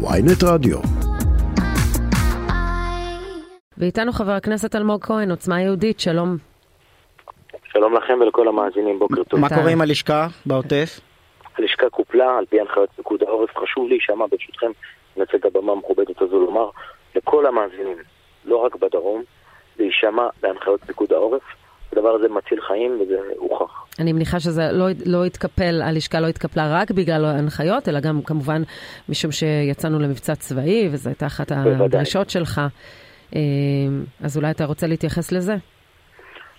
ויינט רדיו. ואיתנו חבר הכנסת אלמוג כהן, עוצמה יהודית, שלום. שלום לכם ולכל המאזינים, בוקר טוב. מה קורה עם הלשכה בעוטף? הלשכה קופלה על פי הנחיות פיקוד העורף. חשוב להישמע ברשותכם, נצא את הבמה המכובדת הזו לומר לכל המאזינים, לא רק בדרום, להישמע בהנחיות פיקוד העורף. הדבר הזה מציל חיים וזה הוכח. אני מניחה שזה לא, לא התקפל, הלשכה לא התקפלה רק בגלל ההנחיות, אלא גם כמובן משום שיצאנו למבצע צבאי, וזו הייתה אחת. הדרישות שלך. אה, אז אולי אתה רוצה להתייחס לזה?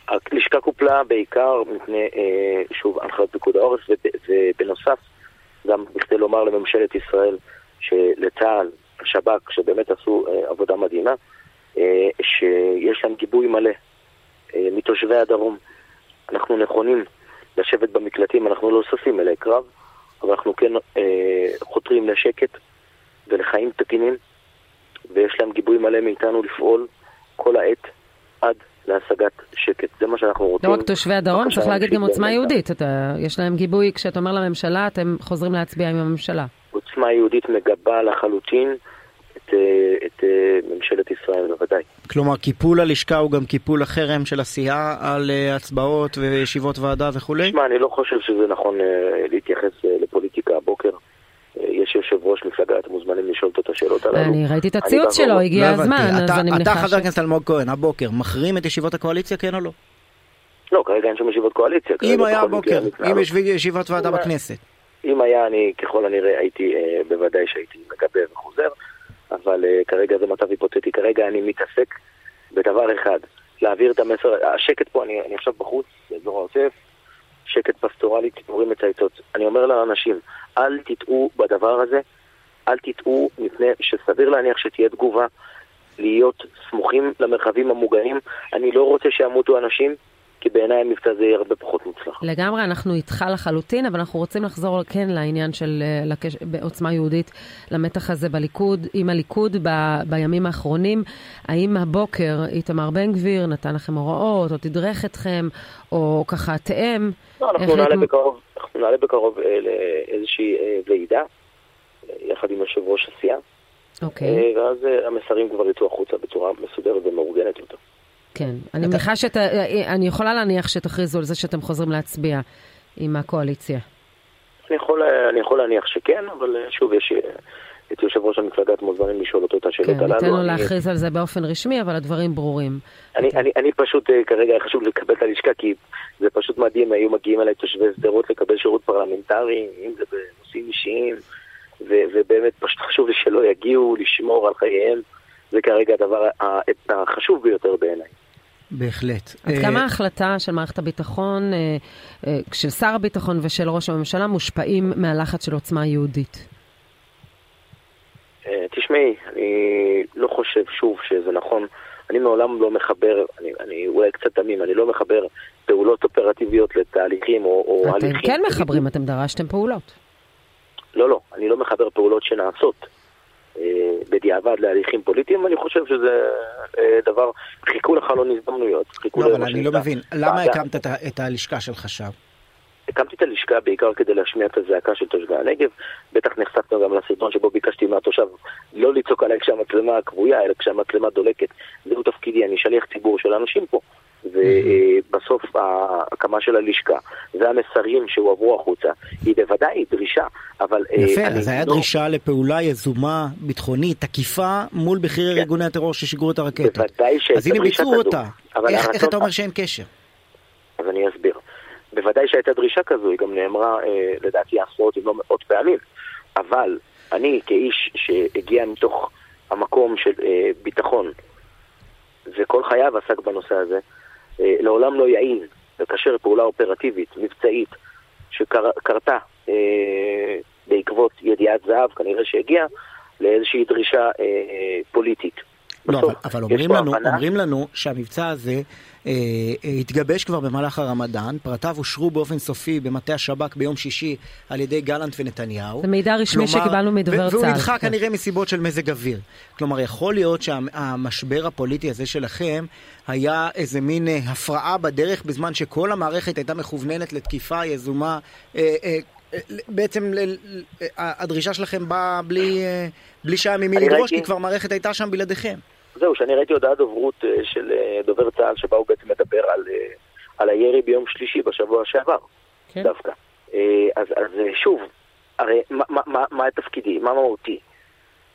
הלשכה קופלה בעיקר מפני, אה, שוב, הנחיות פיקוד העורף, וב- ובנוסף, גם בכדי לומר לממשלת ישראל שלצה"ל, השב"כ, שבאמת עשו אה, עבודה מדהימה, אה, שיש להם גיבוי מלא מתושבי הדרום. אנחנו נכונים לשבת במקלטים, אנחנו לא ששים אלי קרב, אבל אנחנו כן אה, חותרים לשקט ולחיים תקינים, ויש להם גיבוי מלא מאיתנו לפעול כל העת עד להשגת שקט. זה מה שאנחנו רוצים. לא רק תושבי הדרום, צריך להגיד גם עוצמה. יהודית. אתה, יש להם גיבוי, כשאתה אומר לממשלה, אתם חוזרים להצביע עם הממשלה. עוצמה יהודית מגבה לחלוטין את, אה, את אה, ממשלת ישראל, בוודאי. כלומר, קיפול הלשכה הוא גם קיפול החרם של הסיעה על אה, הצבעות וישיבות ועדה וכולי? תשמע, אני לא חושב שזה נכון להתייחס לפוליטיקה הבוקר. יש יושב ראש מפלגה, אתם מוזמנים לשאול אותו את השאלות הללו. אני ראיתי את הציוץ שלו, הגיע לא הבנתי. הזמן, אז אתה- אני אתה מניחה חבר ש... הכנסת אלמוג כהן, הבוקר, מחרים את ישיבות הקואליציה, כן או לא? לא, כרגע אין שום ישיבות קואליציה. אם היה הבוקר, אם. יש ישיבת ועדה בכנסת. אם היה, אני ככל הנראה הייתי, בוודאי שהייתי מגבה וחוזר, אבל אה, כרגע זה מצב היפותטי. כרגע אני מתעסק בדבר אחד, להעביר את המסר, השקט פה, אני, אני עכשיו בחוץ, באזור העוטף, שקט פסטורלי, ציפורים מצייצות. אני אומר לאנשים, אל תטעו בדבר הזה, אל תטעו מפני שסביר להניח שתהיה תגובה, להיות סמוכים למרחבים המוגנים. אני לא רוצה שימותו אנשים, כי בעיניי המבצע הזה יהיה הרבה פחות מוצלח. לגמרי, אנחנו איתך לחלוטין, אבל אנחנו רוצים לחזור כן לעניין של אה, לקש... בעוצמה יהודית, למתח הזה בליכוד, עם הליכוד ב... בימים האחרונים. האם הבוקר איתמר בן גביר נתן לכם הוראות, או תדרך אתכם, או ככה תאם? לא, אנחנו נעלה בקרוב, אנחנו נעלה בקרוב אה, לאיזושהי אה, ועידה, יחד עם יושב ראש הסיעה, אוקיי, אה, ואז אה, המסרים כבר יצאו החוצה בצורה מסודרת ומאורגנת יותר. כן. אני מניחה שת... אה, אני יכולה להניח שתכריזו על זה שאתם חוזרים להצביע עם הקואליציה. אני יכול, אני יכול להניח שכן, אבל אה, שוב, יש אה, את יושב ראש המפלגה, אתם מוזמנים לשאול אותו את השאלות כן, הללו. ניתן לו אני- להכריז על זה באופן רשמי, אבל הדברים ברורים. אני, אני, אני פשוט, אה, כרגע חשוב לקבל את הלשכה, כי זה פשוט מדהים, היו מגיעים אליי תושבי שדרות לקבל שירות פרלמנטרי, אם זה בנושאים אישיים, ו, ובאמת פשוט חשוב לי שלא יגיעו לשמור על חייהם, זה כרגע הדבר החשוב ביותר בעיניי. בהחלט. עד אה, כמה ההחלטה של מערכת הביטחון, אה, אה, של שר הביטחון ושל ראש הממשלה, מושפעים מהלחץ של עוצמה יהודית? תשמעי, אני לא חושב שוב שזה נכון. אני מעולם לא מחבר, אני, אני אולי קצת תמים, אני לא מחבר פעולות אופרטיביות לתהליכים או, או אתם הליכים. כן מחברים, אתם דרשתם פעולות. לא, לא, אני לא מחבר פעולות שנעשות בדיעבד להליכים פוליטיים, אני חושב שזה אה, דבר, חיכו לחלון הזדמנויות. חיכו לא, אבל אני לא מבין, למה. הקמת את את הלשכה שלך שם? הקמתי את הלשכה בעיקר כדי להשמיע את הזעקה של תושבי הנגב. בטח נחשפנו גם לסרטון שבו ביקשתי מהתושב לא לצעוק עליי כשהמצלמה כבויה, אלא כשהמצלמה דולקת. זהו תפקידי, אני שליח ציבור של אנשים פה. ובסוף ההקמה של הלשכה והמסרים שהועברו החוצה היא בוודאי דרישה, אבל... אה, יפה, אז היה לא- דרישה לפעולה יזומה, ביטחונית, תקיפה, מול בכירי כן. ארגוני הטרור ששיגרו את הרקטות. בוודאי שהייתה אז הנה דרישה ביצעו כזו. אותה. איך אתה אומר שאין קשר? אז אני אסביר. בוודאי שהייתה דרישה כזו, היא גם נאמרה אה, לדעתי עשרות אם לא מאות פעמים, אבל אני כאיש שהגיע מתוך המקום של אה, ביטחון, וכל חייו עסק בנושא הזה, לעולם לא יעיז לקשר פעולה אופרטיבית, מבצעית, שקרתה אה, בעקבות ידיעת זהב, כנראה שהגיעה, לאיזושהי דרישה אה, לא, אבל, אבל אומרים, לנו, הבנה- אומרים לנו שהמבצע הזה אה, אה, התגבש כבר במהלך הרמדאן, פרטיו אושרו באופן סופי במטה השב"כ ביום שישי על ידי גלנט ונתניהו. זה מידע רשמי שקיבלנו מדובר ו- והוא צה"ל, נדחה כן. כנראה מסיבות של מזג אוויר. כלומר, יכול להיות שהמשבר הפוליטי הזה שלכם היה איזה מין אה, הפרעה בדרך בזמן שכל המערכת הייתה מכווננת לתקיפה יזומה. אה, אה, בעצם הדרישה שלכם באה בלי, בלי שהיה ממי לדרוש, כי כבר המערכת הייתה שם בלעדיכם. זהו, שאני ראיתי הודעת דוברות של דובר צה"ל שבה הוא בעצם מדבר על, על הירי ביום שלישי בשבוע שעבר, כן. דווקא. אז, אז שוב, הרי מה, מה, מה תפקידי? מה מהותי?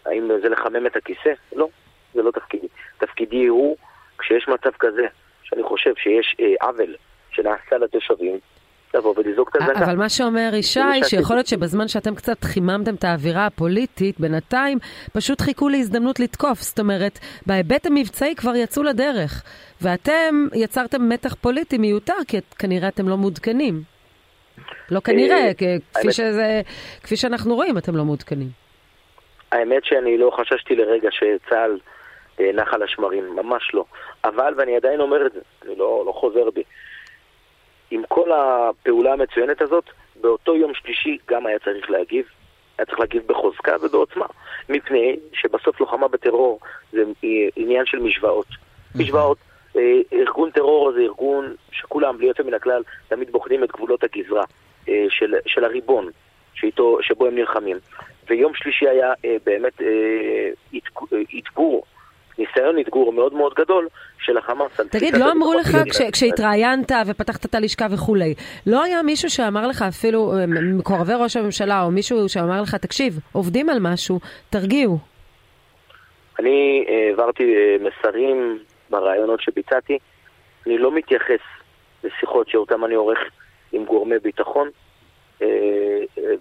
האם זה לחמם את הכיסא? לא, זה לא תפקידי. תפקידי הוא, כשיש מצב כזה, שאני חושב שיש אה, עוול שנעשה לתושבים, לבוא ולזעוק את הזנב. אבל מה שאומר ישי, שיכול להיות שבזמן שאתם קצת חיממתם את האווירה הפוליטית, בינתיים פשוט חיכו להזדמנות לתקוף. זאת אומרת, בהיבט המבצעי כבר יצאו לדרך. ואתם יצרתם מתח פוליטי מיותר, כי כנראה אתם לא מעודכנים. לא כנראה, כפי, שזה, כפי שאנחנו רואים, אתם לא מעודכנים. האמת שאני לא חששתי לרגע שצה"ל אה, נח על השמרים, ממש לא. אבל, ואני עדיין אומר את זה, אני לא, לא חוזר בי, עם כל הפעולה המצוינת הזאת, באותו יום שלישי גם היה צריך להגיב, היה צריך להגיב בחוזקה ובעוצמה, מפני שבסוף לוחמה בטרור זה עניין של משוואות. משוואות, אה, ארגון טרור זה ארגון שכולם, בלי יוצא מן הכלל, תמיד בוחנים את גבולות הגזרה אה, של, של הריבון שאיתו, שבו הם נלחמים. ויום שלישי היה באמת אתגור ניסיון אתגור מאוד מאוד גדול של החמאס. תגיד, לא אמרו לך כשהתראיינת ופתחת את הלשכה וכולי, לא היה מישהו שאמר לך אפילו, אה, מקורבי ראש הממשלה, או מישהו שאמר לך, תקשיב, עובדים על משהו, תרגיעו. אני אה, העברתי אה, מסרים ברעיונות שביצעתי. אני לא מתייחס לשיחות שאותן אני עורך עם גורמי ביטחון,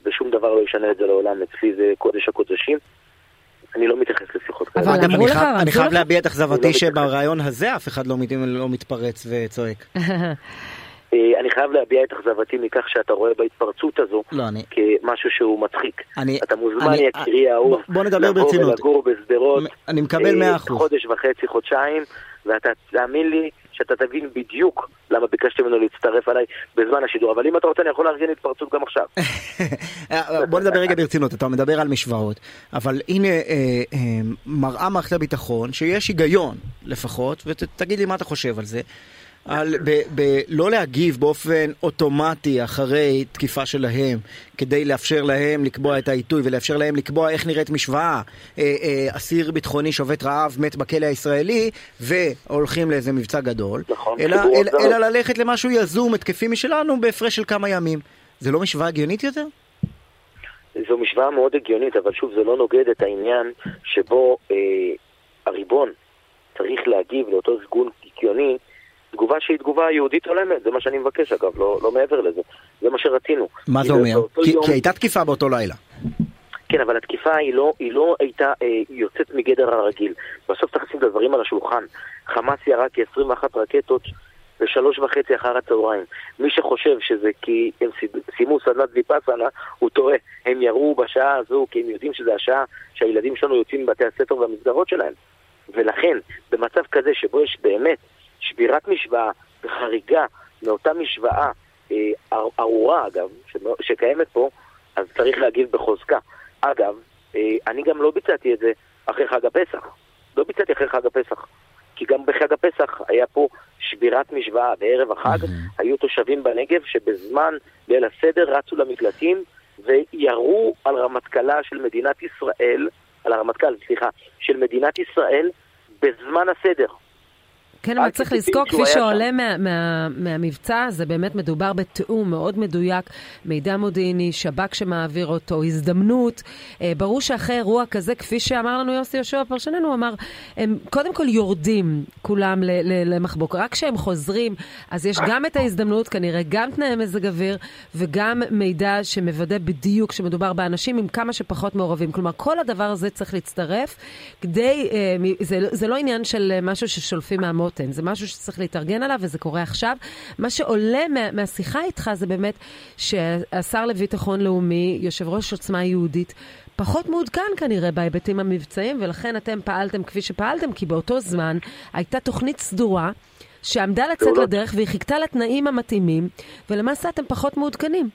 ושום דבר לא ישנה את זה לעולם. אצלי זה קודש הקודשים. אני לא מתייחס לשיחות כאלה. אבל אמרו לך, אני חייב להביע את אכזבתי לא שברעיון הזה אף אחד לא, לא מתפרץ וצועק. אה, אני חייב להביע את אכזבתי מכך שאתה רואה בהתפרצות הזו לא, אני... כמשהו שהוא מצחיק. אני, אתה מוזמן, אני, יקירי האהוב, בוא נדבר ברצינות. ולגור בשדרות. אני מקבל 100%. אה, חודש וחצי, חודשיים, ואתה, תאמין לי, שאתה תבין בדיוק למה ביקשתי ממנו להצטרף אליי בזמן השידור. אבל אם אתה רוצה, אני יכול לארגן התפרצות גם עכשיו. בוא נדבר רגע ברצינות, אתה מדבר על משוואות, אבל הנה אה, אה, מראה מערכת הביטחון שיש היגיון לפחות, ותגיד לי מה אתה חושב על זה. על ב, ב, לא להגיב באופן אוטומטי אחרי תקיפה שלהם, כדי לאפשר להם לקבוע את העיתוי ולאפשר להם לקבוע איך נראית משוואה. אה, אה, אסיר ביטחוני שובת רעב מת בכלא הישראלי, והולכים לאיזה מבצע גדול, נכון, אלא, אלא, אלא ללכת למשהו יזום, התקפי משלנו, בהפרש של כמה ימים. זה לא משוואה הגיונית יותר? זו משוואה מאוד הגיונית, אבל שוב, זה לא נוגד את העניין שבו אה, הריבון צריך להגיב לאותו ארגון קיקיוני תגובה שהיא תגובה יהודית הולמת, זה מה שאני מבקש אגב, לא, לא מעבר לזה. זה מה שרצינו. מה זה אומר? כי, יום... כי הייתה תקיפה באותו לילה. כן, אבל התקיפה היא לא, היא לא הייתה אה, יוצאת מגדר הרגיל. בסוף צריך לשים את הדברים על השולחן. חמאס ירה כ-21 רקטות בשלוש וחצי אחר הצהריים. מי שחושב שזה כי הם סיימו סדנת ויפאסנה, הוא טועה. הם ירו בשעה הזו כי הם יודעים שזו השעה שהילדים שלנו יוצאים מבתי הספר והמסגרות שלהם. ולכן, במצב כזה שבו יש באמת שבירת משוואה וחריגה מאותה משוואה אה, ארורה, אגב, שקיימת פה, אז צריך להגיב בחוזקה. אגב, אה, אני גם לא ביצעתי את זה אחרי חג הפסח. לא ביצעתי אחרי חג הפסח. כי גם בחג הפסח היה פה שבירת משוואה. בערב החג mm-hmm. היו תושבים בנגב שבזמן ליל הסדר רצו למקלטים וירו על רמטכ"לה של מדינת ישראל, על הרמטכ"ל, סליחה, של מדינת ישראל בזמן הסדר. כן, אבל צריך לזכור, כפי שעולה מה, מה, מהמבצע הזה, באמת מדובר בתיאום מאוד מדויק, מידע מודיעיני, שב"כ שמעביר אותו, הזדמנות. אה, ברור שאחרי אירוע כזה, כפי שאמר לנו יוסי יהושע פרשננו, הוא אמר, הם קודם כל יורדים כולם למחבוק. רק כשהם חוזרים, אז יש גם את ההזדמנות, כנראה גם תנאי מזג אוויר, וגם מידע שמוודא בדיוק שמדובר באנשים עם כמה שפחות מעורבים. כלומר, כל הדבר הזה צריך להצטרף כדי, אה, זה, זה לא עניין של משהו ששולפים מהמות. נותן, זה משהו שצריך להתארגן עליו וזה קורה עכשיו. מה שעולה מה, מהשיחה איתך זה באמת שהשר לביטחון לאומי, יושב ראש עוצמה יהודית, פחות מעודכן כנראה בהיבטים המבצעיים, ולכן אתם פעלתם כפי שפעלתם, כי באותו זמן הייתה תוכנית סדורה. שעמדה לצאת. לדרך והיא חיכתה לתנאים המתאימים, ולמעשה אתם פחות מעודכנים.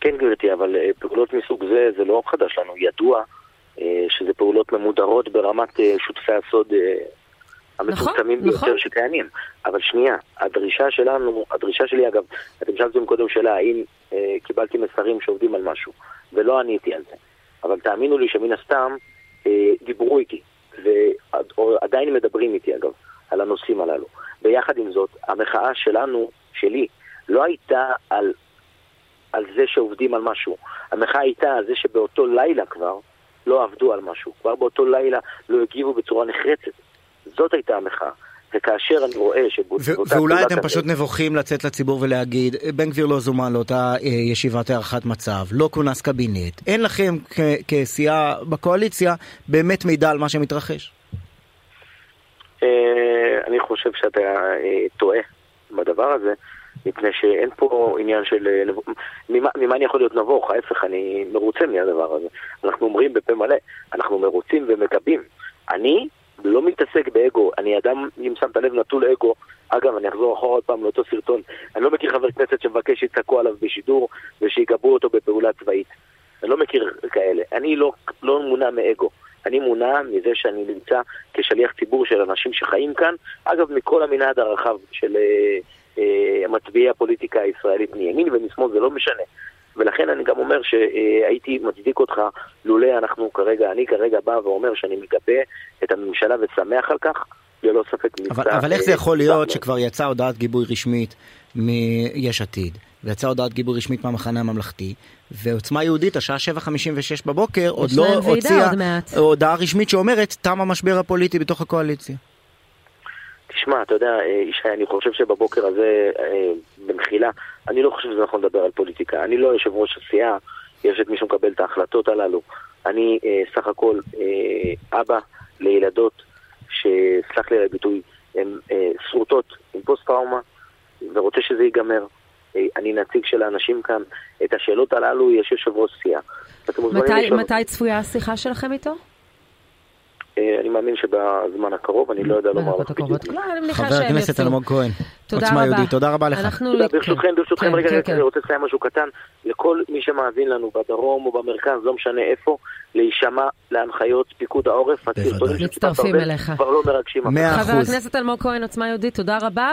כן, גברתי, אבל אה, פעולות מסוג זה, זה לא חדש לנו. ידוע אה, שזה פעולות ממודרות ברמת אה, שותפי הסוד המצומצמים נכון, ביותר נכון. שקיימים. אבל שנייה, הדרישה שלנו, הדרישה שלי אגב, אתם שאלתם קודם שאלה האם אה, קיבלתי מסרים שעובדים על משהו, ולא עניתי על זה. אבל תאמינו לי שמן הסתם אה, דיברו איתי, ועדיין מדברים איתי אגב, על הנושאים הללו. ביחד עם זאת, המחאה שלנו, שלי, לא הייתה על, על זה שעובדים על משהו. המחאה הייתה על זה שבאותו לילה כבר לא עבדו על משהו. כבר באותו לילה לא הגיבו בצורה נחרצת. זאת הייתה המחאה. וכאשר אני רואה שבאותה... ואולי אתם כזאת- פשוט נבוכים לצאת לציבור ולהגיד, בן גביר לא זומן לאותה אה, ישיבת הערכת מצב, לא כונס קבינט, אין לכם כסיעה בקואליציה באמת מידע על מה שמתרחש. אה, אני חושב שאתה אה, טועה בדבר הזה, מפני שאין פה עניין של... אה, ממה, ממה אני יכול להיות נבוך? ההפך, אני מרוצה מהדבר הזה. אנחנו אומרים בפה מלא, אנחנו מרוצים ומקבים. אני לא מתעסק באגו, אני אדם, אם שמת לב, נטול אגו. אגב, אני אחזור אחורה עוד פעם לאותו סרטון. אני לא מכיר חבר כנסת שמבקש שיצעקו עליו בשידור ושיגבו אותו בפעולה צבאית. אני לא מכיר כאלה. אני לא, לא מונע מאגו. אני מונע מזה שאני נמצא כשליח ציבור של אנשים שחיים כאן, אגב, מכל המנעד הרחב של אה, אה, מצביעי הפוליטיקה הישראלית מימין ומשמאל, זה לא משנה. ולכן אני גם אומר שהייתי מצדיק אותך לולא אנחנו כרגע, אני כרגע בא ואומר שאני מגבה את הממשלה ושמח על כך, ללא ספק אבל, מבצע, אבל איך זה אה, יכול להיות. שכבר יצאה הודעת גיבוי רשמית מיש עתיד, ויצאה הודעת גיבוי רשמית מהמחנה הממלכתי, ועוצמה יהודית השעה 7:56 בבוקר עוד לא הוציאה. הודעה רשמית שאומרת תם המשבר הפוליטי בתוך הקואליציה. תשמע, אתה יודע, אה, ישי, אני חושב שבבוקר הזה, אה, במחילה, אני לא חושב שזה נכון לדבר על פוליטיקה. אני לא יושב ראש הסיעה, יש את מי שמקבל את ההחלטות הללו. אני אה, סך הכל אבא לילדות, שסלח לי על הביטוי, הן שרוטות עם פוסט-טראומה, ורוצה שזה ייגמר. אני נציג של האנשים כאן. את השאלות הללו יש יושב ראש סיעה. מתי, מתי צפויה השיחה שלכם איתו? אה, אני מאמין שבזמן הקרוב, אני לא יודע לומר לך. בדיוק. לא, חבר הכנסת. אלמוג כהן, תודה עוצמה רבה. יהודית, תודה רבה לך. כן, ברשותכם, ברשותכם, כן, רגע, כן, כן. אני רוצה לציין משהו קטן. לכל מי שמאזין לנו בדרום או במרכז, לא משנה איפה, להישמע להנחיות פיקוד העורף. של מצטרפים אליך. כבר לא מרגשים. מאה חבר אחוז. הכנסת אלמוג כהן, עוצמה יהודית, תודה רבה.